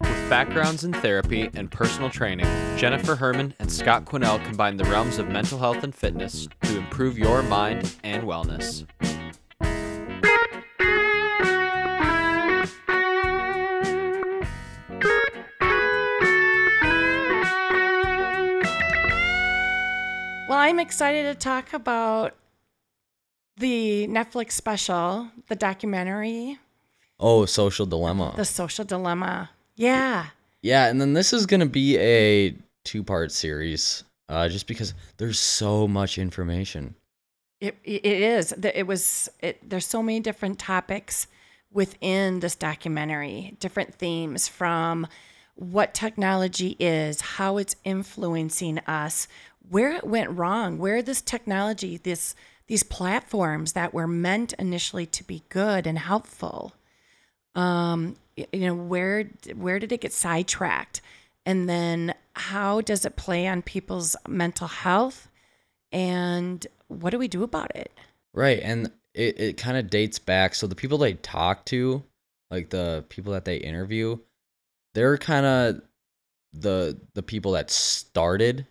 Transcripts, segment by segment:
With backgrounds in therapy and personal training, Jennifer Herman and Scott Quinnell combine the realms of mental health and fitness to improve your mind and wellness. Well, I'm excited to talk about the Netflix special, the documentary, Oh, social dilemma. The Social Dilemma. Yeah. yeah, and then this is gonna be a two-part series, uh, just because there's so much information. It, it is. It was. It, there's so many different topics within this documentary, different themes from what technology is, how it's influencing us, where it went wrong, where this technology, this these platforms that were meant initially to be good and helpful, um, you know, where where did it get sidetracked, and then how does it play on people's mental health, and what do we do about it? Right, and it, it kind of dates back. So the people they talk to, like the people that they interview, they're kind of the the people that started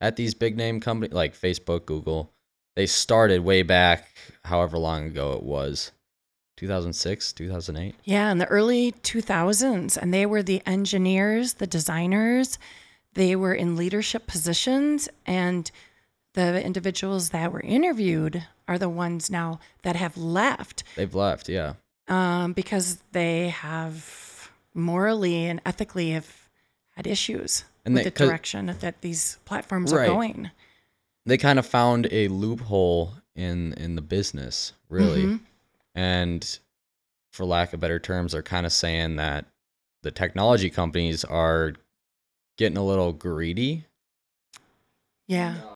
at these big name companies like Facebook, Google. They started way back, however long ago it was, 2006, 2008. Yeah, in the early 2000s. And they were the engineers, the designers, they were in leadership positions. And the individuals that were interviewed are the ones now that have left They've left, yeah. um, because they have morally and ethically have had issues And with they- the direction that these platforms Right. are going. They kind of found a loophole in in the business, really. Mhm. and for lack of better terms are kind of saying that the technology companies are getting a little greedy Yeah.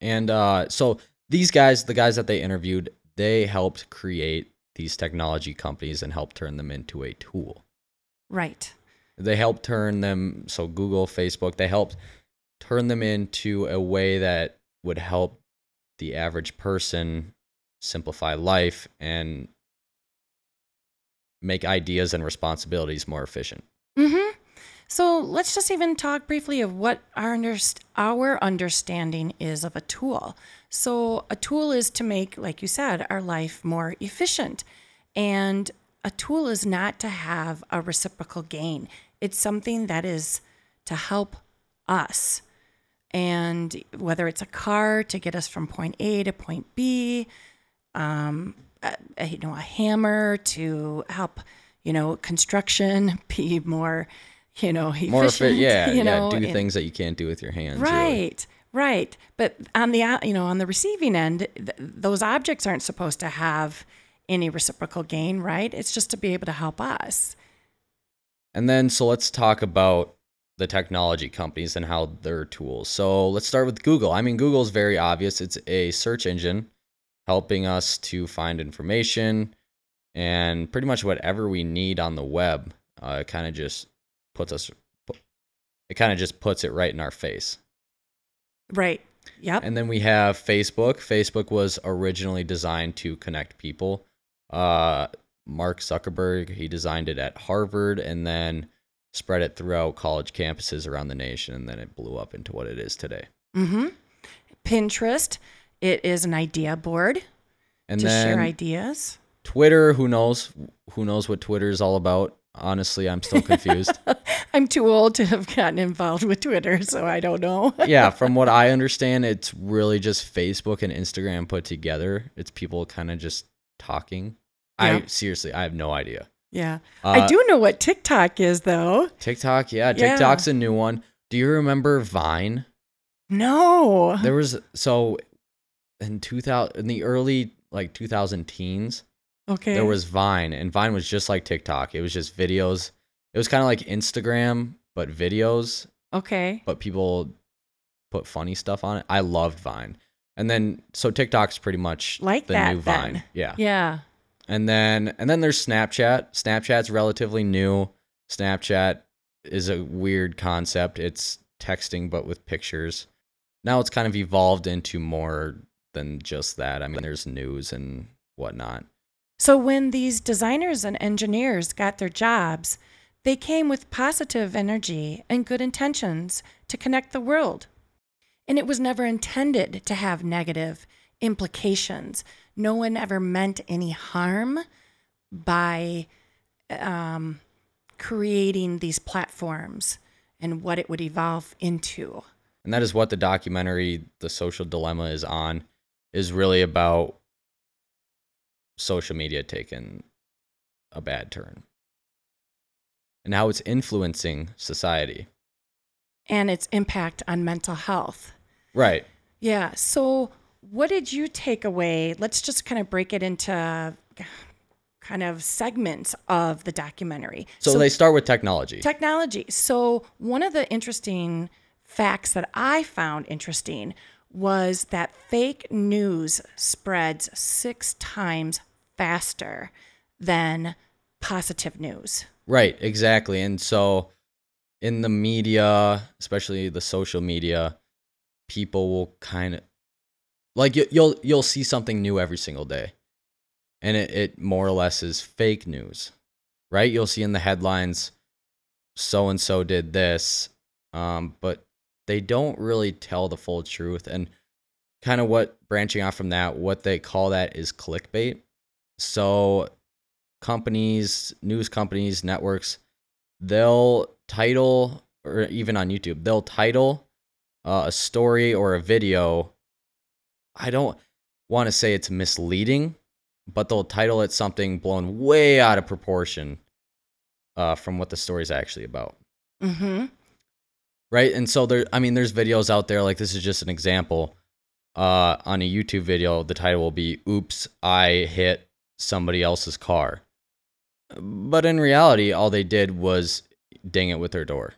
and uh, so these guys the guys that they interviewed they helped create these technology companies and help turn them into a tool Right. they helped turn them so google facebook they helped turn them into a way that would help the average person simplify life and make ideas and responsibilities more efficient hmm So let's just even talk briefly of what our underst- our understanding is of a tool. So a tool is to make, like you said, our life more efficient, and a tool is not to have a reciprocal gain. It's something that is to help us, and whether it's a car to get us from point A to point B, um, a, you know, a hammer to help, you know, construction be more, you know, efficient. more efficient yeah you know, yeah do and- things that you can't do with your hands really. Right, right. But on the you know on the receiving end, th- those objects aren't supposed to have any reciprocal gain, right? It's just to be able to help us. And then, so let's talk about the technology companies and how their tools. So let's start with Google. I mean, Google is very obvious. It's a search engine helping us to find information and pretty much whatever we need on the web. Uh, it kind of just puts us, it kind of just puts it right in our face. Right. Yep. And then we have Facebook. Facebook was originally designed to connect people. Uh, Mark Zuckerberg, he designed it at Harvard and then spread it throughout college campuses around the nation. And then it blew up into what it is today. mm-hmm. Pinterest. It is an idea board And to share ideas. Twitter, who knows? Who knows what Twitter is all about? Honestly, I'm still confused. I'm too old to have gotten involved with Twitter, so I don't know. yeah, from what I understand, it's really just Facebook and Instagram put together. It's people kind of just talking. I seriously, I have no idea. Yeah. Uh, I do know what TikTok is, though. TikTok, yeah, Yeah. TikTok's a new one. Do you remember Vine? No. There was so in 2000 in the early like 2000 teens, okay. there was Vine and Vine was just like TikTok. It was just videos. It was kind of like Instagram but videos, okay. but people put funny stuff on it. I loved Vine. And then so TikTok's pretty much Like the that new then. Vine. Yeah. Yeah. And then and then there's Snapchat. Snapchat's relatively new. Snapchat is a weird concept. It's texting but with pictures. Now it's kind of evolved into more than just that. I mean, there's news and whatnot. So when these designers and engineers got their jobs, they came with positive energy and good intentions to connect the world. And it was never intended to have negative implications. No one ever meant any harm by um, creating these platforms and what it would evolve into. And that is what the documentary The Social Dilemma is on is really about social media taking a bad turn and how it's influencing society and its impact on mental health. Right. Yeah. So, what did you take away? Let's just kind of break it into kind of segments of the documentary. So, so they start with technology. Technology. So, one of the interesting facts that I found interesting was that fake news spreads six times faster than positive news. Right, exactly. And so in the media, especially the social media, people will kind of like you, you'll you'll see something new every single day. And it, it more or less is fake news. Right? You'll see in the headlines so and so did this. Um, but they don't really tell the full truth. And kind of what branching off from that, what they call that is clickbait. So companies, news companies, networks, they'll title, or even on YouTube, they'll title uh, a story or a video. I don't want to say it's misleading, but they'll title it something blown way out of proportion uh, from what the story is actually about. Mm-hmm right? And so there, I mean, there's videos out there like this is just an example. Uh, on a YouTube video, the title will be "Oops, I hit somebody else's car," but in reality, all they did was ding it with their door.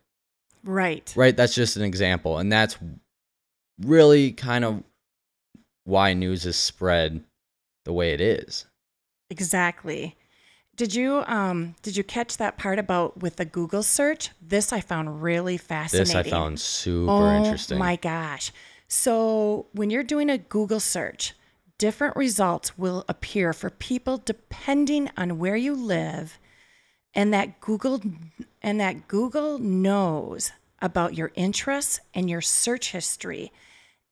Right. Right. That's just an example, and that's really kind of why news is spread the way it is. Exactly. Did you um did you catch that part about with the Google search? This I found really fascinating. This I found super interesting. oh, interesting. My gosh. So when you're doing a Google search, different results will appear for people depending on where you live and that Google and that Google knows about your interests and your search history.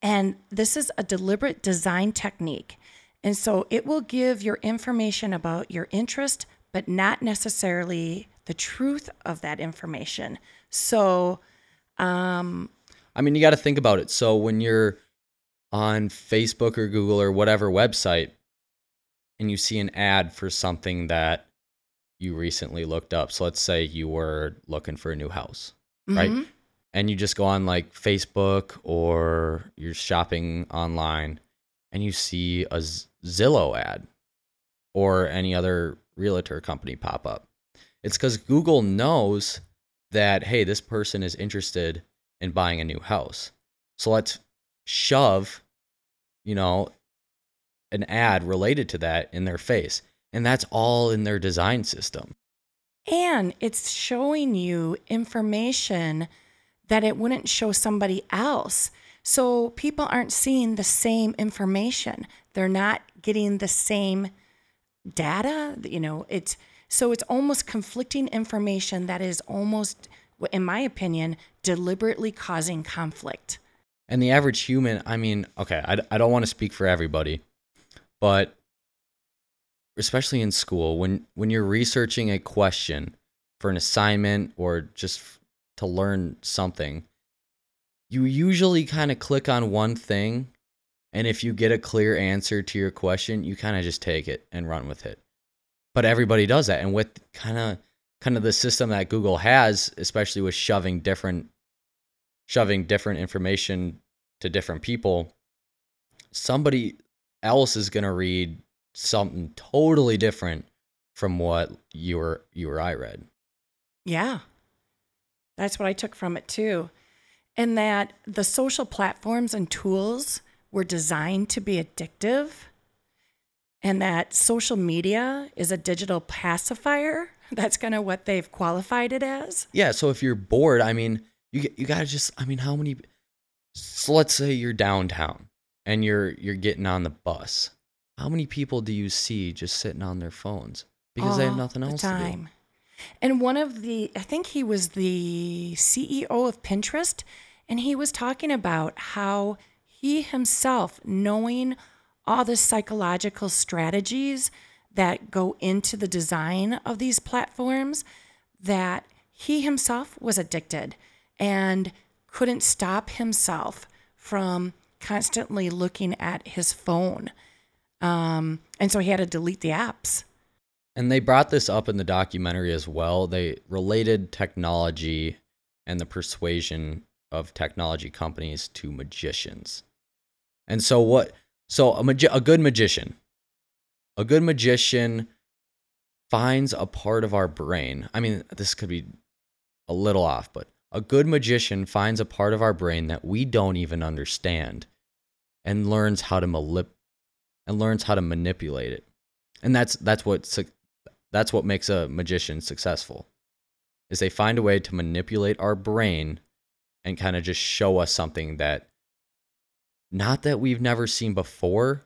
And this is a deliberate design technique. And so it will give your information about your interest, but not necessarily the truth of that information. So, um, I mean, you got to think about it. So when you're on Facebook or Google or whatever website and you see an ad for something that you recently looked up. So let's say you were looking for a new house, mm-hmm. right? And you just go on like Facebook or you're shopping online and you see a Zillow ad or any other realtor company pop up. It's because Google knows that, hey, this person is interested in buying a new house. So let's shove, you know, an ad related to that in their face. And that's all in their design system. And it's showing you information that it wouldn't show somebody else. So people aren't seeing the same information. They're not getting the same data. You know, it's so it's almost conflicting information that is almost, in my opinion, deliberately causing conflict. And the average human, I mean, okay, I, I don't want to speak for everybody, but especially in school, when, when you're researching a question for an assignment or just to learn something, you usually kind of click on one thing and if you get a clear answer to your question, you kind of just take it and run with it. But everybody does that. And with kind of kind of the system that Google has, especially with shoving different shoving different information to different people, somebody else is going to read something totally different from what you or you or I read. Yeah. That's what I took from it too and that the social platforms and tools were designed to be addictive, and that social media is a digital pacifier. That's kind of what they've qualified it as. Yeah. So if you're bored, I mean, you you gotta just, I mean, how many? So let's say you're downtown and you're you're getting on the bus, how many people do you see just sitting on their phones because they have all nothing the else to do? And one of the, I think he was the CEO of Pinterest, and he was talking about how he himself, knowing all the psychological strategies that go into the design of these platforms, that he himself was addicted and couldn't stop himself from constantly looking at his phone. Um, and so he had to delete the apps. And they brought this up in the documentary as well. They related technology and the persuasion of technology companies to magicians. And so what so a magi- a good magician a good magician finds a part of our brain. I mean, this could be a little off, but a good magician finds a part of our brain that we don't even understand and learns how to malip- and learns how to manipulate it. And that's that's what suc that's what makes a magician successful. Is they find a way to manipulate our brain and kind of just show us something that not that we've never seen before,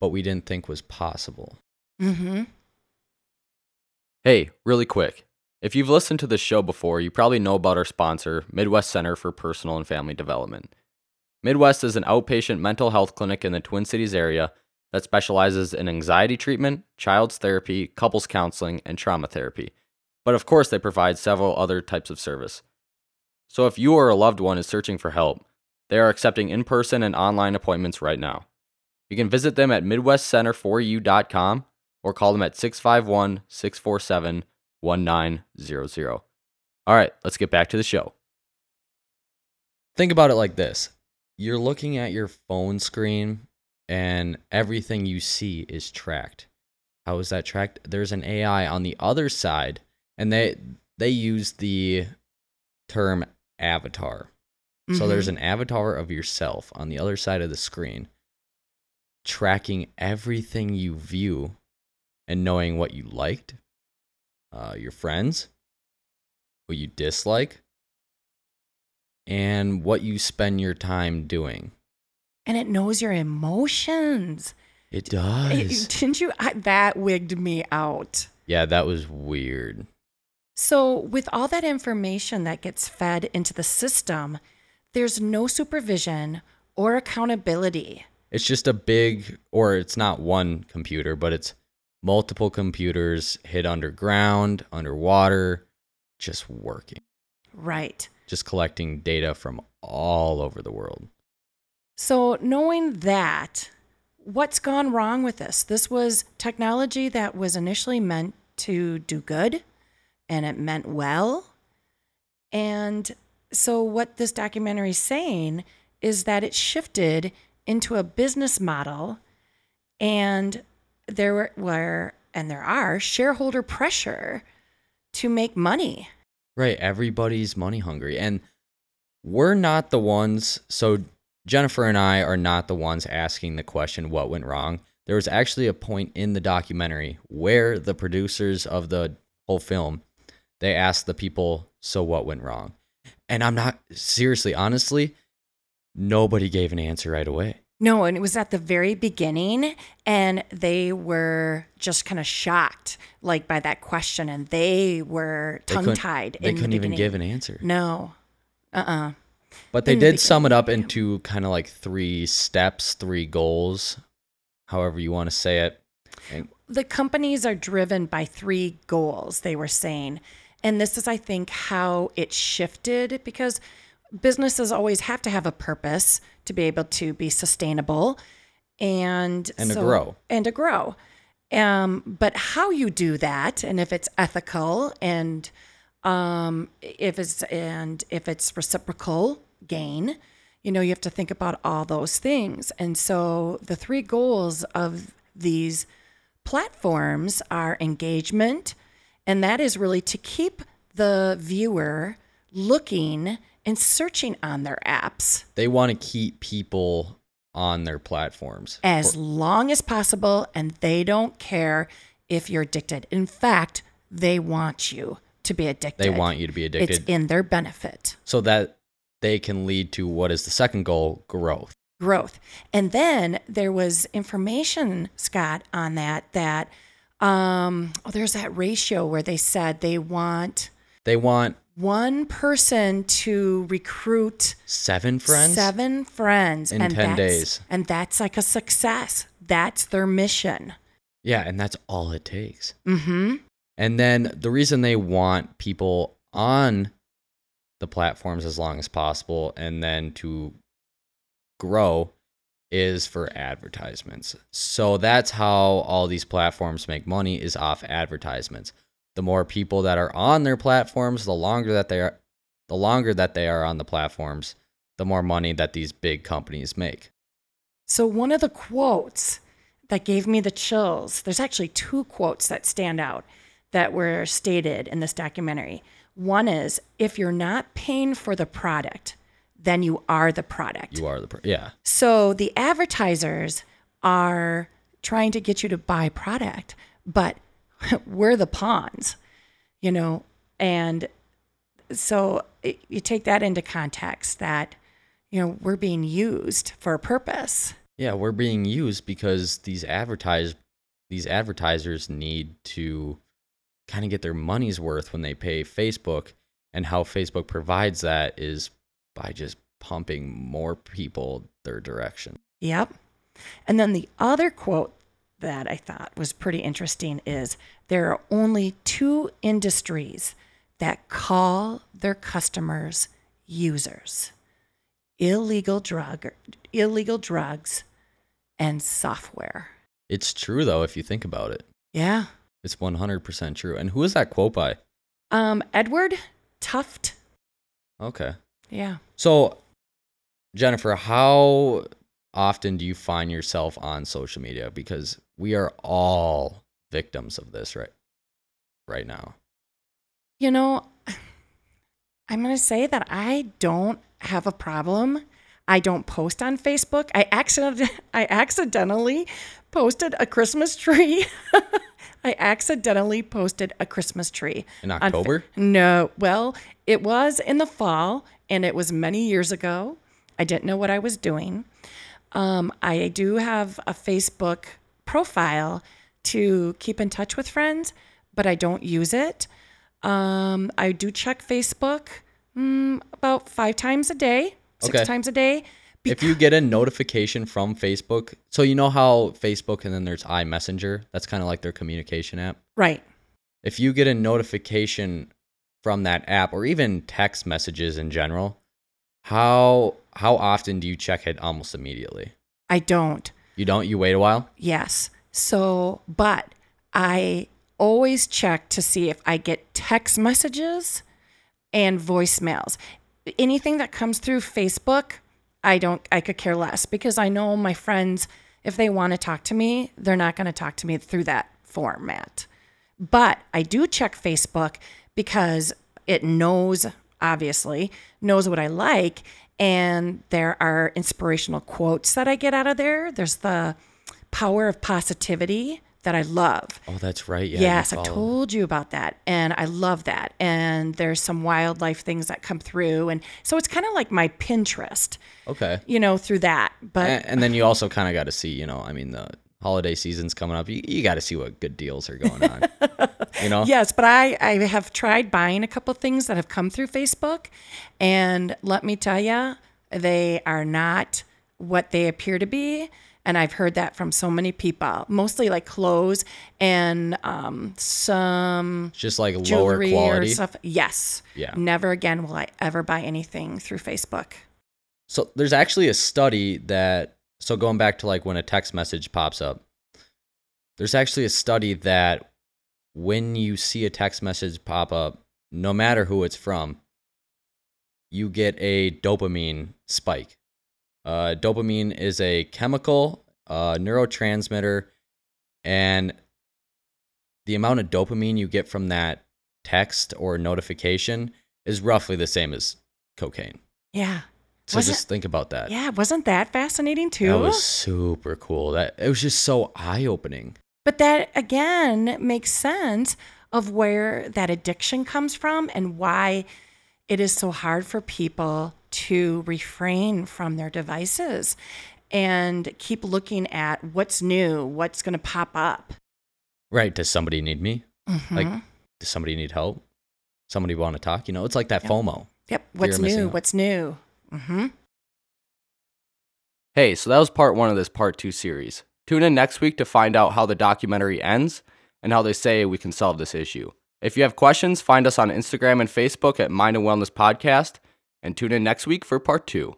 but we didn't think was possible. Mm-hmm. Hey, really quick. If you've listened to this show before, you probably know about our sponsor, Midwest Center for Personal and Family Development. Midwest is an outpatient mental health clinic in the Twin Cities area that specializes in anxiety treatment, child's therapy, couples counseling, and trauma therapy. But of course, they provide several other types of service. So if you or a loved one is searching for help, they are accepting in person and online appointments right now. You can visit them at MidwestCenter4U.com or call them at 651 647 1900. All right, let's get back to the show. Think about it like this you're looking at your phone screen, and everything you see is tracked. How is that tracked? There's an AI on the other side, and they they use the term avatar. So there's an avatar of yourself on the other side of the screen, tracking everything you view and knowing what you liked, uh, your friends, what you dislike, and what you spend your time doing. And it knows your emotions. It It- does. didn't you? I, that wigged me out. Yeah, that was weird. So, with all that information that gets fed into the system, there's no supervision or accountability. It's just a big, or it's not one computer, but it's multiple computers hid underground, underwater, just working, Right. just collecting data from all over the world. So, knowing that, what's gone wrong with this? This was technology that was initially meant to do good and it meant well. And so, what this documentary is saying is that it shifted into a business model and there were, and there are shareholder pressure to make money. Right. Everybody's money hungry. And we're not the ones. So, Jennifer and I are not the ones asking the question, what went wrong? There was actually a point in the documentary where the producers of the whole film they asked the people, so what went wrong? And I'm not seriously, honestly, nobody gave an answer right away. No, and it was at the very beginning, and they were just kind of shocked, like by that question, and they were They couldn't- tongue tied. They couldn't even give an answer. No, uh, uh But they the did sum it up into kind of like three steps, three goals, however you want to say it. And The companies are driven by three goals. They were saying, and this is, I think, how it shifted because businesses always have to have a purpose to be able to be sustainable and And to grow. and to grow. Um, but how you do that, and if it's ethical, and um, if it's and if it's reciprocal gain, you know, you have to think about all those things. And so the three goals of these platforms are engagement, and that is really to keep the viewer looking and searching on their apps they want to keep people on their platforms. as long as possible, and they don't care if you're addicted. In fact, they want you to be addicted. They want you to be addicted It's in their benefit. so that they can lead to what is the second goal growth. growth. And then there was information, Scott, on that that um, oh, there's that ratio where they said they want They want one person to recruit seven friends. seven friends In 10 days. and that's like a success. That's their mission. Yeah, and that's all it takes. Mm-hmm. And then the reason they want people on the platforms as long as possible and then to grow is for advertisements. So that's how all these platforms make money is off advertisements. The more people that are on their platforms, the longer that they are the longer that they are on the platforms, the more money that these big companies make. So, one of the quotes that gave me the chills, there's actually two quotes that stand out that were stated in this documentary. One is if you're not paying for the product, then you are the product. You are the yeah. So, the advertisers are trying to get you to buy product, but we're the pawns, you know, and so it, you take that into context that you know we're being used for a purpose Yeah, we're being used because these advertise these advertisers need to kind of get their money's worth when they pay Facebook and how Facebook provides that is by just pumping more people their direction. Yep. And then the other quote that I thought was pretty interesting is there are only two industries that call their customers users illegal drug illegal drugs and software. It's true though if you think about it. Yeah. It's 100% true. And who is that quote by? Um Edward Tuft. Okay. Yeah. So Jennifer, how often do you find yourself on social media because we are all victims of this right right now. You know, I'm going to say that I don't have a problem. I don't post on Facebook. I accident I accidentally posted a Christmas tree. I accidentally posted a Christmas tree In on Fa- October? no, well, it was in the fall, and it was many years ago. I didn't know what I was doing. Um, I do have a Facebook profile to keep in touch with friends, but I don't use it. Um, I do check Facebook mm, about five times a day, six Okay. times a day. If you get a notification from Facebook, so you know how Facebook and then there's iMessenger, that's kind of like their communication app. Right. If you get a notification from that app or even text messages in general, how how often do you check it almost immediately? I don't. You don't, you wait a while? Yes. So, but I always check to see if I get text messages and voicemails. Anything that comes through Facebook, I don't, I could care less because I know my friends, if they want to talk to me, they're not going to talk to me through that format. But I do check Facebook because it knows, obviously, knows what I like. And there are inspirational quotes that I get out of there. There's the power of positivity that I love. Oh, that's right. Yeah. yes, I told you about that. And I love that. And there's some wildlife things that come through. And so it's kind of like my Pinterest, Okay. you know, through that. But And, and then you also kind of got to see, you know, I mean, the holiday season's coming up. You, you got to see what good deals are going on. you know? Yes, but I, I have tried buying a couple things that have come through Facebook. And let me tell you, they are not what they appear to be. And I've heard that from so many people, mostly like clothes and um, some Just like lower quality. stuff. Yes. Yeah. Never again will I ever buy anything through Facebook. So there's actually a study that so going back to like when a text message pops up, there's actually a study that when you see a text message pop up, no matter who it's from, you get a dopamine spike. Uh, dopamine is a chemical uh, neurotransmitter, and the amount of dopamine you get from that text or notification is roughly the same as cocaine. Yeah. So Was it- just think about that. Yeah. Wasn't that fascinating too? That was super cool. That it was just so eye opening. But that again makes sense of where that addiction comes from and why it is so hard for people to refrain from their devices. and keep looking at what's new, what's going to pop up. Right. Does somebody need me? Mhm. Like, does somebody need help? Somebody want to talk? You know, it's like that Yep. FOMO. yep, what's new? out. What's new? hmm Hey, so that was part one of this part two series. Tune in next week to find out how the documentary ends and how they say we can solve this issue. If you have questions, find us on Instagram and Facebook at Mind and Wellness Podcast, and tune in next week for part two.